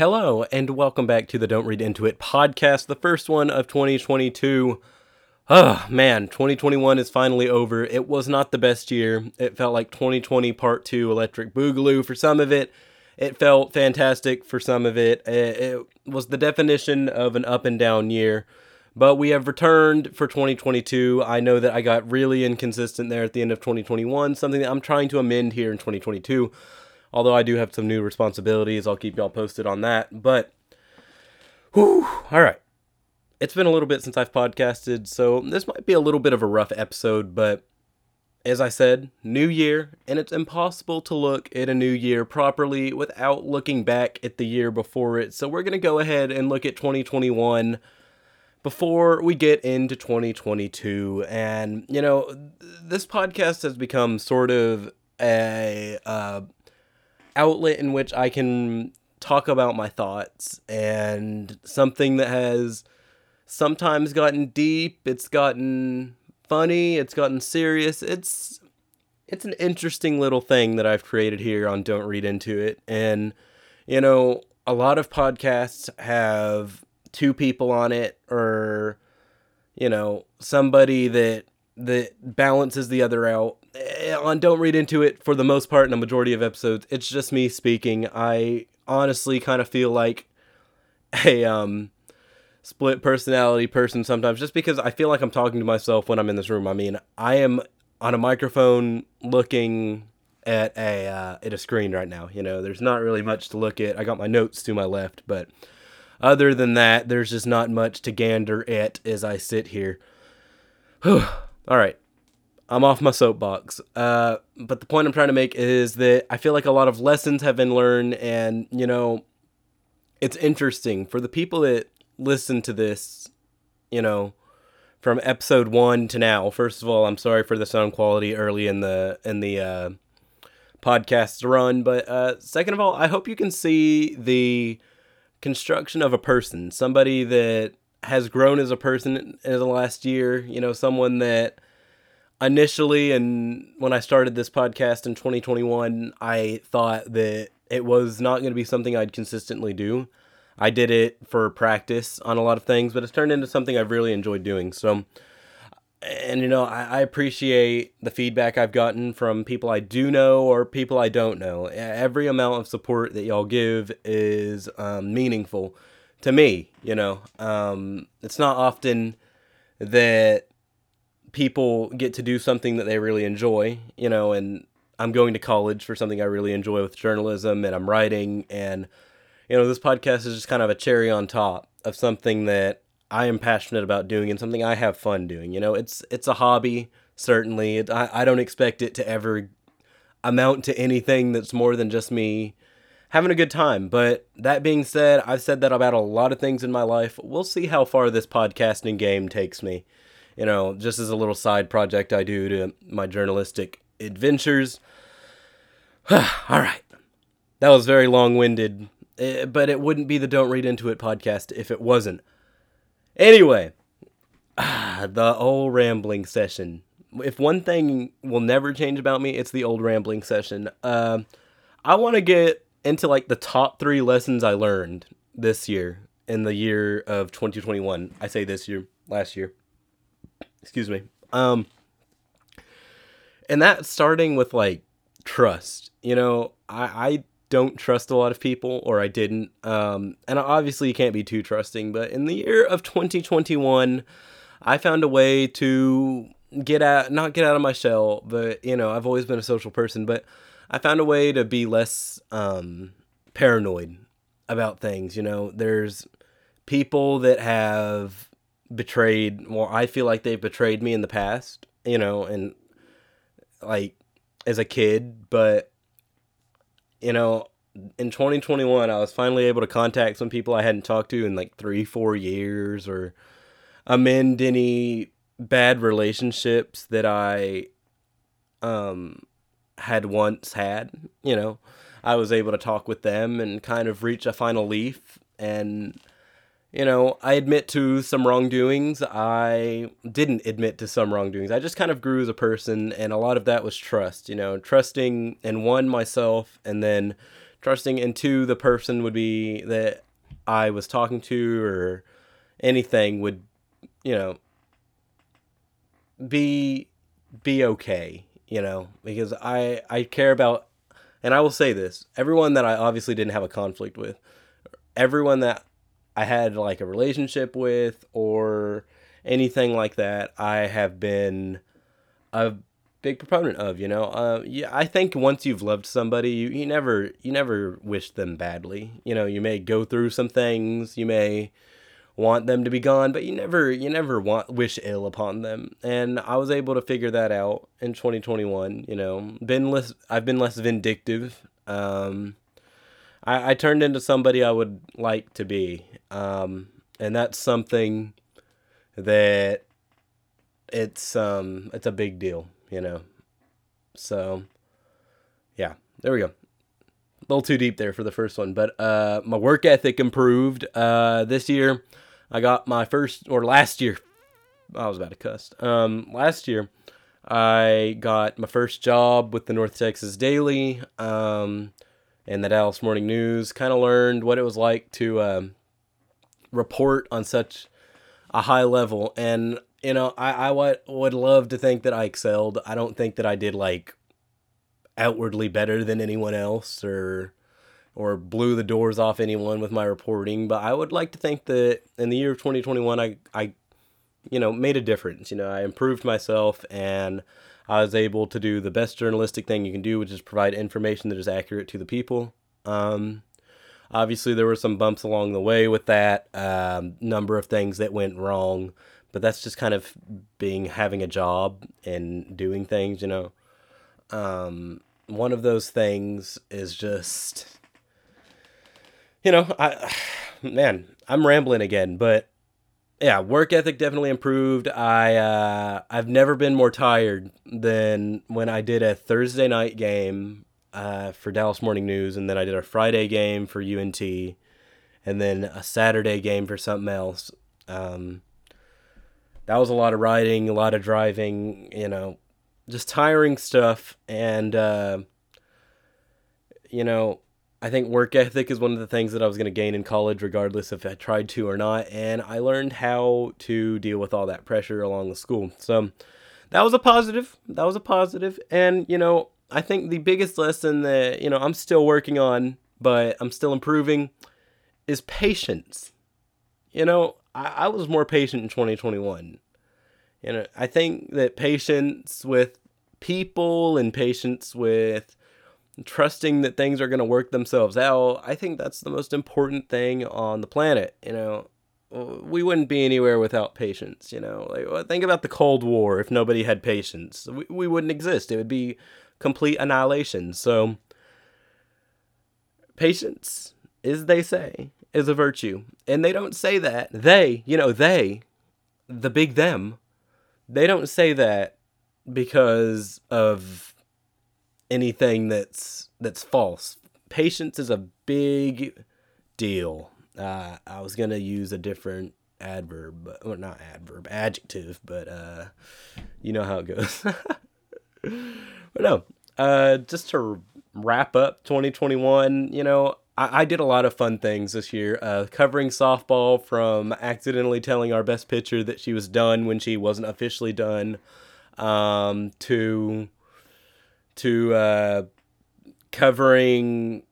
Hello, and welcome back to the Don't Read Into It podcast, the first one of 2022. Oh ah, man, 2021 is finally over. It was not the best year. It felt like 2020 Part 2 Electric Boogaloo for some of it. It felt fantastic for some of it. Eh, it was the definition of an up and down year. But we have returned for 2022. I know that I got really inconsistent there at the end of 2021, something that I'm trying to amend here in 2022. Although I do have some new responsibilities, I'll keep y'all posted on that. But, whew, all right. It's been a little bit since I've podcasted, so this might be a little bit of a rough episode, but as I said, new year, and it's impossible to look at a new year properly without looking back at the year before it. So we're going to go ahead and look at 2021 before we get into 2022. And, you know, this podcast has become sort of a uh, outlet in which I can talk about my thoughts and something that has sometimes gotten deep, it's gotten funny, it's gotten serious. It's it's an interesting little thing that I've created here on Don't Read Into It. And you know, a lot of podcasts have two people on it or you know, somebody that that balances the other out. Eh, on Don't Read Into It, for the most part, in a majority of episodes, it's just me speaking. I honestly kind of feel like a um split personality person sometimes just because I feel like I'm talking to myself when I'm in this room. I mean, I am on a microphone looking at a uh, at a screen right now. You know, there's not really much to look at. I got my notes to my left, but other than that, there's just not much to gander at as I sit here. All right. I'm off my soapbox. Uh, but the point I'm trying to make is that I feel like a lot of lessons have been learned, and you know, it's interesting for the people that listen to this, you know, from episode one to now. First of all, I'm sorry for the sound quality early in the in the uh, podcast run, but uh, second of all, I hope you can see the construction of a person, somebody that has grown as a person in the last year. You know, someone that initially and when I started this podcast in 2021, I thought that it was not going to be something I'd consistently do. I did it for practice on a lot of things, but it's turned into something I've really enjoyed doing. So, and you know, I, I, appreciate the feedback I've gotten from people I do know or people I don't know. Every amount of support that y'all give is um, meaningful to me. You know, um, it's not often that people get to do something that they really enjoy. You know, and I'm going to college for something I really enjoy with journalism, and I'm writing and you know, this podcast is just kind of a cherry on top of something that I am passionate about doing and something I have fun doing. You know, it's it's a hobby certainly. It, I I don't expect it to ever amount to anything that's more than just me having a good time. But that being said, I've said that about a lot of things in my life. We'll see how far this podcasting game takes me. You know, just as a little side project I do to my journalistic adventures. All right. That was very long winded Eh, but it wouldn't be the Don't Read Into It podcast if it wasn't. Anyway, the old rambling session. If one thing will never change about me, it's the old rambling session. Uh, I want to get into like the top three lessons I learned this year in the year of 2021. I say this year, last year. Excuse me. Um, and that starting with like trust. You know, I, I don't trust a lot of people, or I didn't. Um, and obviously, you can't be too trusting. But in the year of 2021, I found a way to get out, not get out of my shell, but you know, I've always been a social person, but I found a way to be less um, paranoid about things. You know, there's people that have betrayed, well, I feel like they've betrayed me in the past, you know, and like as a kid, but you know, in 2021, I was finally able to contact some people I hadn't talked to in like three, four years or amend any bad relationships that I um, had once had. You know, I was able to talk with them and kind of reach a final leaf. And, you know, I admit to some wrongdoings. I didn't admit to some wrongdoings. I just kind of grew as a person. And a lot of that was trust, you know, trusting in one, myself, and then trusting, and two, the person would be that I was talking to or anything would, you know, be be okay, you know, because I I care about and I will say this, everyone that I obviously didn't have a conflict with, everyone that I had like a relationship with or anything like that, I have been a big proponent of, you know. Uh, yeah, I think once you've loved somebody, you, you never you never wish them badly. You know, you may go through some things, you may want them to be gone, but you never you never want wish ill upon them. And I was able to figure that out in 2021. You know, been less I've been less vindictive. Um, I, I turned into somebody I would like to be, um, and that's something that it's um it's a big deal. You know, so yeah, there we go. A little too deep there for the first one, but uh, my work ethic improved uh, this year. I got my first or last year. I was about to cuss. Um, last year, I got my first job with the North Texas Daily um, and the Dallas Morning News. Kind of learned what it was like to um, report on such a high level, and you know, I I would would love to think that I excelled. I don't think that I did like outwardly better than anyone else or or blew the doors off anyone with my reporting, but I would like to think that in the year of 2021, I, I, you know, made a difference. You know, I improved myself and I was able to do the best journalistic thing you can do, which is provide information that is accurate to the people. Um, obviously, there were some bumps along the way with that, um, number of things that went wrong, but that's just kind of being having a job and doing things, you know. Um, one of those things is just you know, I man, I'm rambling again, but yeah, work ethic definitely improved. I uh, I've never been more tired than when I did a Thursday night game uh, for Dallas Morning News, and then I did a Friday game for UNT, and then a Saturday game for something else. Um, that was a lot of riding, a lot of driving, you know, just tiring stuff, and uh, you know, I think work ethic is one of the things that I was going to gain in college, regardless if I tried to or not. And I learned how to deal with all that pressure along the school. So that was a positive. That was a positive. And, you know, I think the biggest lesson that, you know, I'm still working on, but I'm still improving is patience. You know, I, I was more patient in 2021. You know, I think that patience with people and patience with trusting that things are going to work themselves out, I think that's the most important thing on the planet. You know, we wouldn't be anywhere without patience. You know, like think about the Cold War. If nobody had patience, we, we wouldn't exist. It would be complete annihilation. So, patience is they say is a virtue, and they don't say that they, you know, they, the big them, they don't say that because of anything that's that's false. Patience is a big deal. Uh, I was gonna use a different adverb, but or not adverb, adjective, but uh, you know how it goes. but no, uh, just to wrap up 2021, you know, I, I did a lot of fun things this year. Uh, covering softball from accidentally telling our best pitcher that she was done when she wasn't officially done, um, to to uh, covering,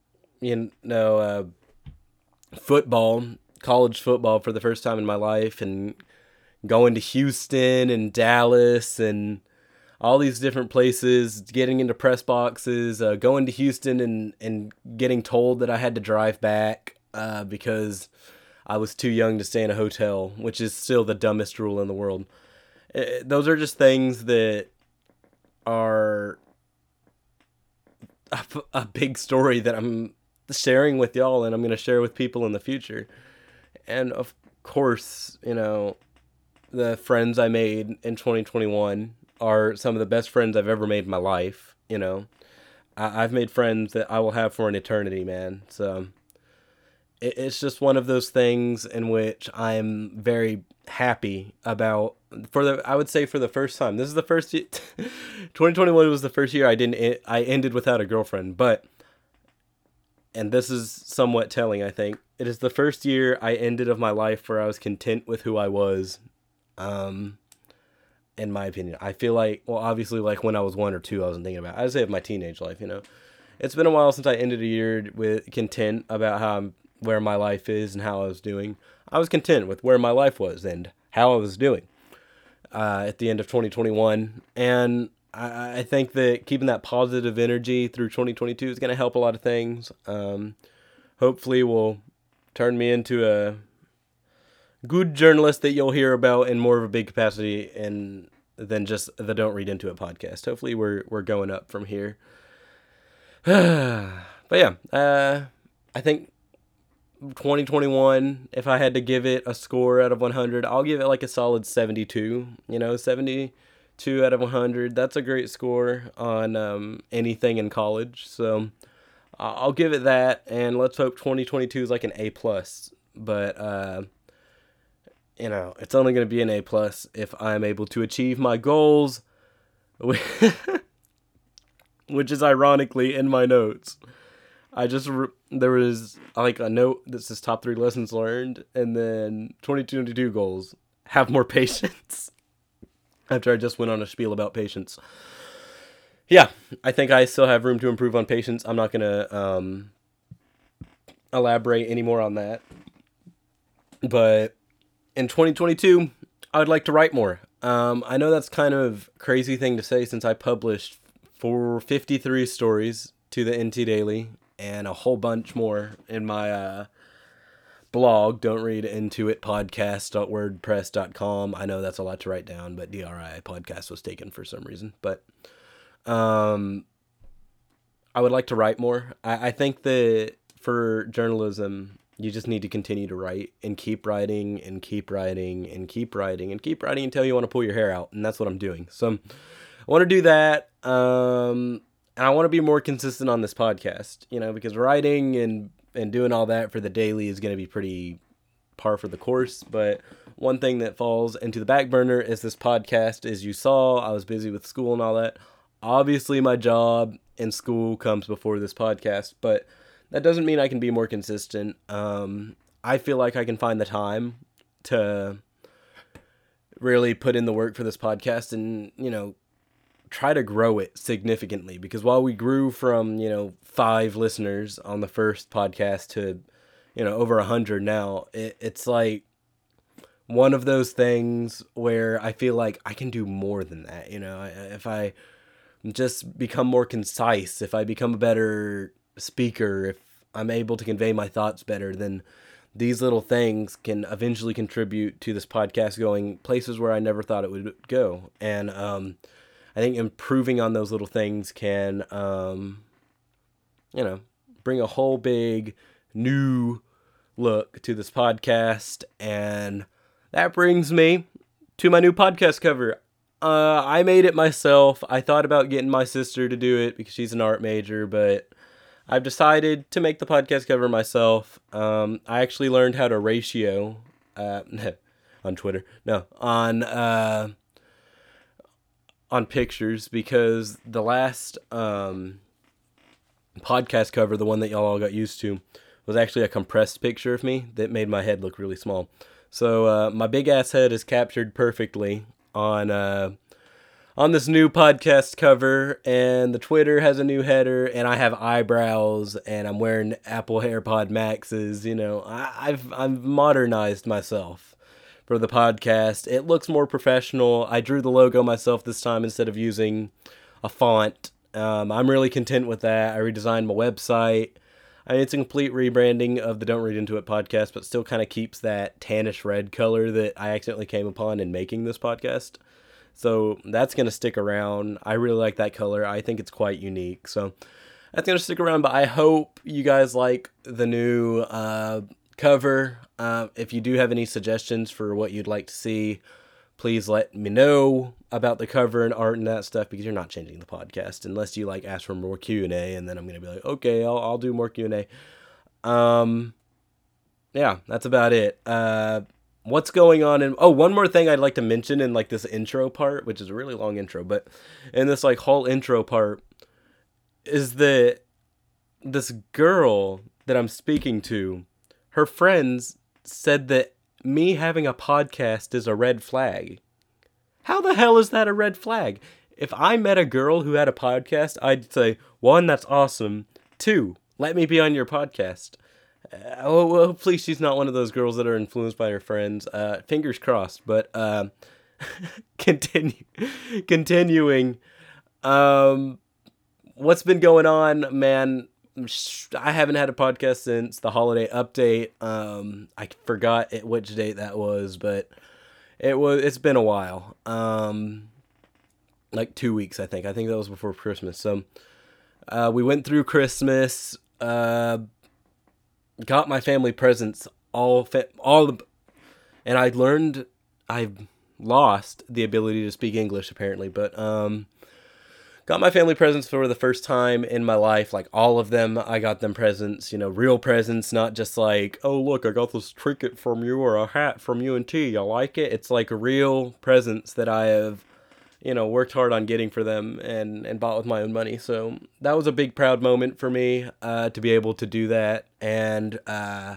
you know, uh, football, college football for the first time in my life, and going to Houston and Dallas and all these different places, getting into press boxes, uh, going to Houston and, and getting told that I had to drive back uh, because I was too young to stay in a hotel, which is still the dumbest rule in the world. Uh, those are just things that are a, a big story that I'm sharing with y'all and I'm going to share with people in the future. And of course, you know, the friends I made in 2021 are some of the best friends I've ever made in my life, you know. I, have made friends that I will have for an eternity, man. So it, it's just one of those things in which I'm very happy about for the I would say for the first time. This is the first 2021 was the first year I didn't I ended without a girlfriend, but and this is somewhat telling, I think. It is the first year I ended of my life where I was content with who I was. Um, in my opinion, I feel like, well, obviously, like when I was one or two, I wasn't thinking about. I'd say of my teenage life, you know. It's been a while since I ended a year with content about how I'm, where my life is and how I was doing. I was content with where my life was and how I was doing uh, at the end of 2021, and I, I think that keeping that positive energy through 2022 is going to help a lot of things. Um, hopefully, will turn me into a good journalist that you'll hear about in more of a big capacity and than just the Don't Read Into It podcast. Hopefully, we're we're going up from here. but yeah, uh, I think 2021. If I had to give it a score out of 100, I'll give it like a solid 72. You know, 72 out of 100. That's a great score on um, anything in college. So I'll give it that, and let's hope 2022 is like an A plus. But uh, you know, it's only going to be an A plus if I'm able to achieve my goals, which is ironically in my notes. I just re- there was like a note that says top three lessons learned, and then 2022 goals. Have more patience after I just went on a spiel about patience. Yeah, I think I still have room to improve on patience. I'm not going to um, elaborate any more on that. But in 2022, I would like to write more. Um, I know that's kind of crazy thing to say since I published for 53 stories to the NT Daily and a whole bunch more in my uh, blog, don't read into it podcast.wordpress.com. I know that's a lot to write down, but DRI podcast was taken for some reason. But um, I would like to write more. I, I think that for journalism, you just need to continue to write and keep writing and keep writing and keep writing and keep writing until you want to pull your hair out. And that's what I'm doing. So I want to do that. Um, and I want to be more consistent on this podcast, you know, because writing and and doing all that for the daily is going to be pretty par for the course. But one thing that falls into the back burner is this podcast. As you saw, I was busy with school and all that. Obviously, my job and school comes before this podcast, but that doesn't mean I can be more consistent. Um, I feel like I can find the time to really put in the work for this podcast and, you know, try to grow it significantly because while we grew from you know five listeners on the first podcast to you know over a hundred now it, it's like one of those things where i feel like i can do more than that you know if i just become more concise if i become a better speaker if i'm able to convey my thoughts better then these little things can eventually contribute to this podcast going places where i never thought it would go and um I think improving on those little things can, um, you know, bring a whole big new look to this podcast. And that brings me to my new podcast cover. Uh, I made it myself. I thought about getting my sister to do it because she's an art major, but I've decided to make the podcast cover myself. Um, I actually learned how to ratio uh, on Twitter. No, on uh, on pictures because the last um, podcast cover, the one that y'all all got used to, was actually a compressed picture of me that made my head look really small. So uh, my big ass head is captured perfectly on uh, on this new podcast cover, and the Twitter has a new header, and I have eyebrows, and I'm wearing Apple AirPod Maxes. You know, I, I've I've modernized myself for the podcast. It looks more professional. I drew the logo myself this time instead of using a font. Um, I'm really content with that. I redesigned my website. I mean, it's a complete rebranding of the Don't Read Into It podcast, but still kind of keeps that tannish red color that I accidentally came upon in making this podcast. So that's going to stick around. I really like that color. I think it's quite unique. So that's going to stick around, but I hope you guys like the new uh, cover. Uh, if you do have any suggestions for what you'd like to see, please let me know about the cover and art and that stuff because you're not changing the podcast unless you like ask for more Q and then I'm gonna be like, okay, I'll I'll do more Q and A. Um, yeah, that's about it. Uh, what's going on? And oh, one more thing I'd like to mention in like this intro part, which is a really long intro, but in this like whole intro part, is that this girl that I'm speaking to, her friends said that me having a podcast is a red flag. How the hell is that a red flag? If I met a girl who had a podcast, I'd say, one, that's awesome. Two, let me be on your podcast. Uh, well, hopefully she's not one of those girls that are influenced by her friends. Uh, fingers crossed. But uh, continue, continuing. Um, what's been going on, man? I haven't had a podcast since the holiday update. Um, I forgot it, which date that was, but it was. It's been a while. Um, like two weeks, I think. I think that was before Christmas. So, uh, we went through Christmas. Uh, got my family presents all fa- all and I learned I lost the ability to speak English apparently, but um got my family presents for the first time in my life like all of them. I got them presents you know real presents not just like oh look i got this trinket from you or a hat from unt you like it? It's like a real presents that i have you know worked hard on getting for them and and bought with my own money so that was a big proud moment for me uh, to be able to do that and uh,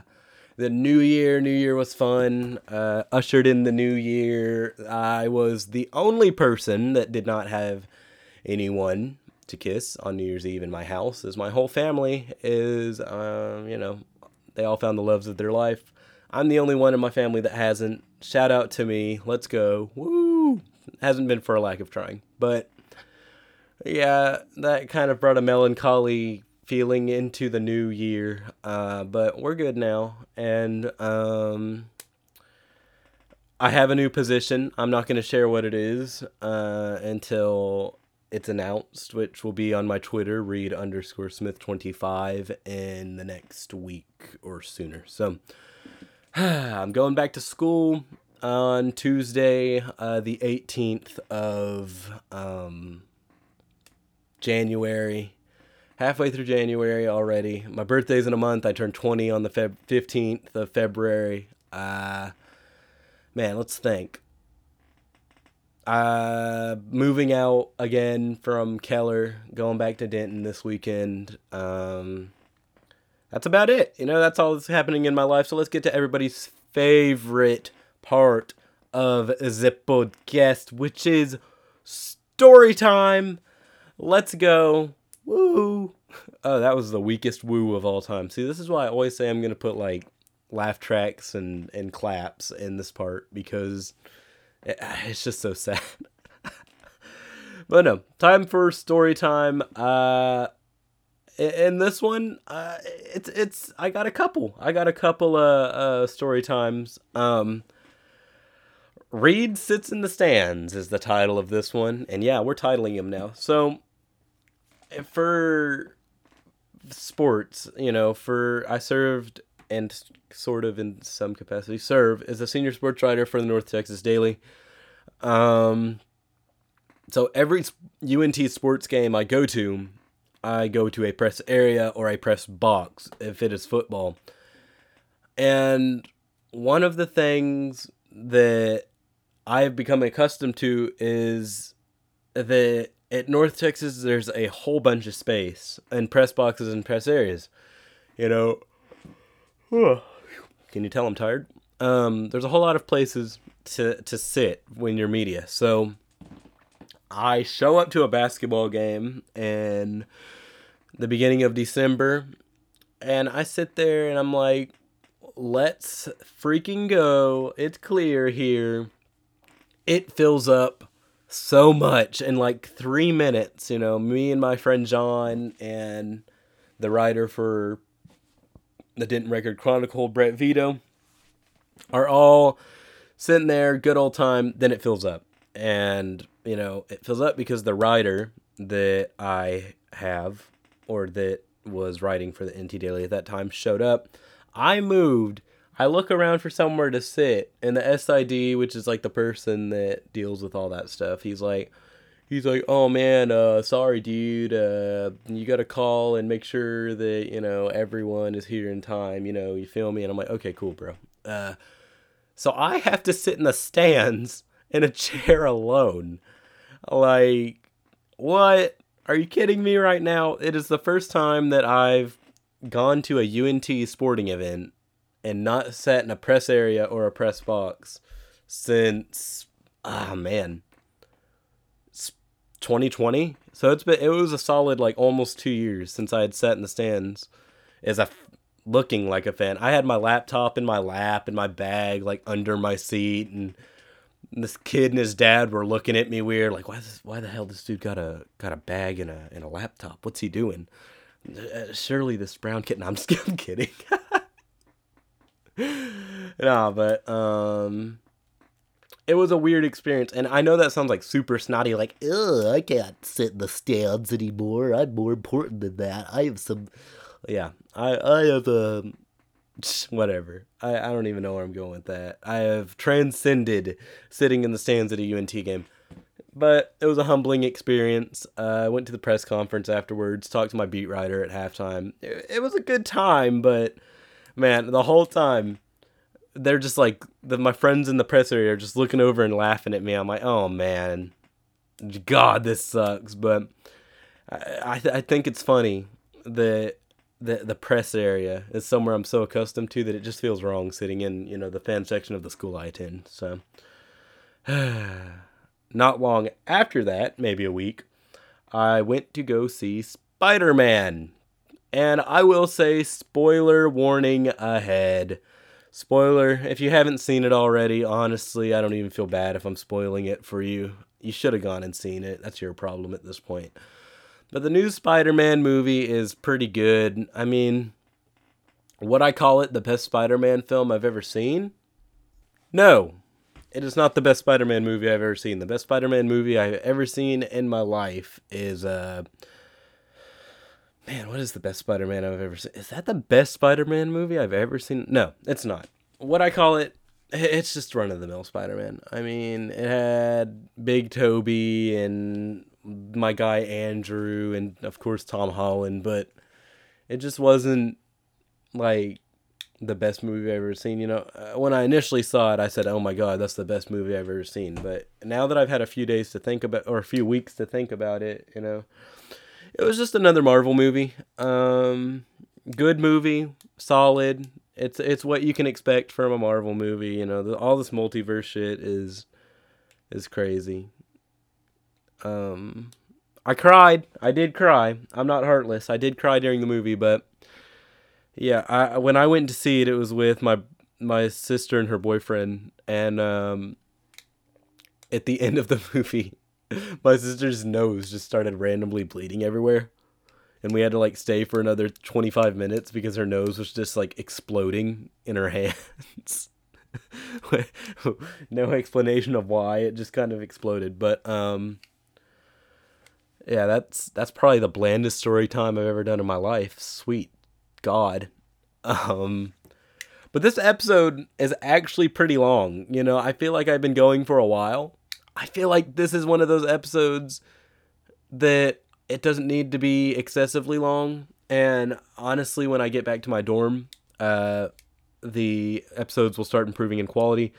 the new year new year was fun uh, ushered in the new year i was the only person that did not have anyone to kiss on New Year's Eve in my house, as my whole family is, um, you know, they all found the loves of their life. I'm the only one in my family that hasn't. Shout out to me. Let's go. Woo! Hasn't been for a lack of trying. But yeah, that kind of brought a melancholy feeling into the new year. Uh, but we're good now. And um, I have a new position. I'm not going to share what it is uh, until it's announced, which will be on my Twitter, Reed underscore Smith25, in the next week or sooner. So I'm going back to school on Tuesday, uh, the 18th of um, January. Halfway through January already. My birthday's in a month. I turned 20 on the Feb- 15th of February. Uh, man, let's think uh, moving out again from Keller, going back to Denton this weekend. Um, that's about it. You know, that's all that's happening in my life. So let's get to everybody's favorite part of the podcast, which is story time. Let's go. Woo. Oh, that was the weakest woo of all time. See, this is why I always say I'm going to put like laugh tracks and, and claps in this part because it's just so sad. but no, time for story time. Uh, in this one, uh, it's it's I got a couple. I got a couple of uh, story times. Um, Reed sits in the stands is the title of this one, and yeah, we're titling him now. So for sports, you know, for I served and sort of in some capacity serve as a senior sports writer for the North Texas Daily. Um, so every UNT sports game I go to, I go to a press area or a press box if it is football. And one of the things that I've become accustomed to is that at North Texas there's a whole bunch of space and press boxes and press areas. You know, can you tell I'm tired? Um, there's a whole lot of places to to sit when you're media. So I show up to a basketball game in the beginning of December and I sit there and I'm like let's freaking go. It's clear here. It fills up so much in like 3 minutes, you know, me and my friend John and the writer for the Denton Record Chronicle, Brett Vito, are all sitting there, good old time. Then it fills up, and you know it fills up because the writer that I have or that was writing for the NT Daily at that time showed up. I moved. I look around for somewhere to sit, and the SID, which is like the person that deals with all that stuff, he's like, he's like, "Oh man, uh, sorry, dude. Uh, you got to call and make sure that you know everyone is here in time. You know, you feel me?" And I'm like, "Okay, cool, bro." Uh, so I have to sit in the stands in a chair alone. Like, what? Are you kidding me right now? It is the first time that I've gone to a UNT sporting event and not sat in a press area or a press box since ah man. 2020 so it's been it was a solid like almost two years since i had sat in the stands as a looking like a fan. I had my laptop in my lap and my bag like under my seat and this kid and his dad were looking at me weird like why this, why the hell this dude got a got a bag and a and a laptop? What's he doing? Uh, surely this brown no, i'm I'm kidding no but um it was a weird experience, and I know that sounds like super snotty, like, ugh, I can't sit in the stands anymore. I'm more important than that. I have some, yeah, I I have a, um, whatever. I I don't even know where I'm going with that. I have transcended sitting in the stands at a UNT game. But it was a humbling experience. Uh, I went to the press conference afterwards, talked to my beat writer at halftime. It, it was a good time, but man, the whole time they're just like the, my friends in the press area are just looking over and laughing at me. I'm like, oh man, God, this sucks. But I I, th- I think it's funny that the the press area is somewhere I'm so accustomed to that it just feels wrong sitting in you know the fan section of the school I attend. So not long after that, maybe a week, I went to go see Spider Man. And I will say, spoiler warning ahead. Spoiler, if you haven't seen it already, honestly, I don't even feel bad if I'm spoiling it for you. You should have gone and seen it. That's your problem at this point. But the new Spider Man movie is pretty good. I mean, would I call it the best Spider Man film I've ever seen? No, it is not the best Spider Man movie I've ever seen. The best Spider Man movie I've ever seen in my life is uh, Man, what is the best Spider Man I've ever seen? Is that the best Spider Man movie I've ever seen? No, it's not. What I call it, it's just run of the mill Spider Man. I mean, it had Big Tobey and my guy Andrew and, of course, Tom Holland, but it just wasn't like the best movie I've ever seen. You know, uh, when I initially saw it, I said, "Oh my god, that's the best movie I've ever seen." But now that I've had a few days to think about, or a few weeks to think about it, you know, it was just another Marvel movie. Um, good movie, solid. It's it's what you can expect from a Marvel movie. You know, the, all this multiverse shit is is crazy. Um, I cried. I did cry. I'm not heartless. I did cry during the movie, but yeah, I when I went to see it, it was with my my sister and her boyfriend, and um, at the end of the movie, my sister's nose just started randomly bleeding everywhere. And we had to like stay for another 25 minutes because her nose was just like exploding in her hands. no explanation of why, it just kind of exploded. But um yeah, that's that's probably the blandest story time I've ever done in my life. Sweet God. Um but this episode is actually pretty long. You know, I feel like I've been going for a while I feel like this is one of those episodes that it doesn't need to be excessively long. And honestly, when I get back to my dorm, uh, the episodes will start improving in quality.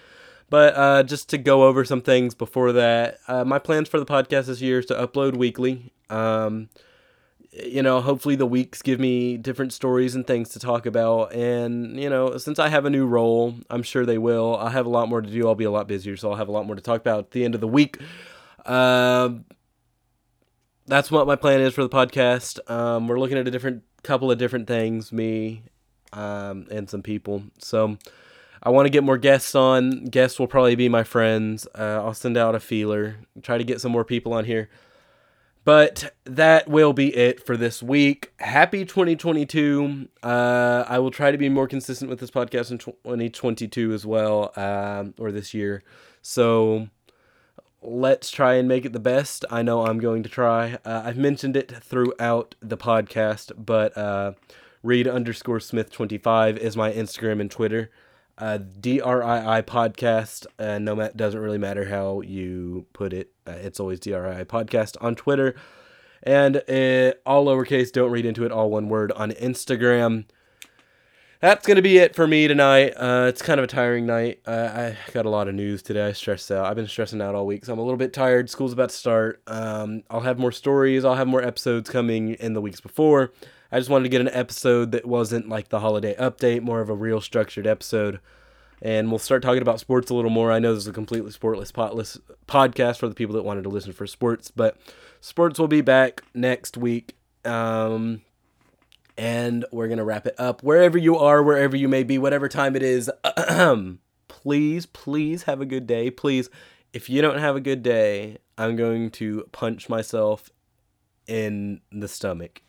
But uh, just to go over some things before that, uh, my plans for the podcast this year is to upload weekly. Um, you know, hopefully the weeks give me different stories and things to talk about. And, you know, since I have a new role, I'm sure they will. I'll have a lot more to do. I'll be a lot busier, so I'll have a lot more to talk about at the end of the week. Um, that's what my plan is for the podcast. Um, we're looking at a different couple of different things, me um, and some people. So I want to get more guests on. Guests will probably be my friends. Uh, I'll send out a feeler, try to get some more people on here. But that will be it for this week. Happy 2022. Uh, I will try to be more consistent with this podcast in 2022 as well, um, or this year. So let's try and make it the best. I know I'm going to try. Uh, I've mentioned it throughout the podcast, but uh, Reed underscore Smith 25 is my Instagram and Twitter uh, DRII podcast. Uh, no, ma- doesn't really matter how you put it. Uh, it's always DRII podcast on Twitter, and uh, all lowercase. Don't read into it. All one word on Instagram. that's gonna be it for me tonight. Uh, it's kind of a tiring night. Uh, I got a lot of news today. I stressed out. I've been stressing out all week, so I'm a little bit tired. School's about to start. Um, I'll have more stories. I'll have more episodes coming in the weeks before. I just wanted to get an episode that wasn't like the holiday update, more of a real structured episode. And we'll start talking about sports a little more. I know this is a completely sportless potless podcast for the people that wanted to listen for sports, but sports will be back next week. Um, and we're going to wrap it up. Wherever you are, wherever you may be, whatever time it is, please, please have a good day. Please, if you don't have a good day, I'm going to punch myself in the stomach.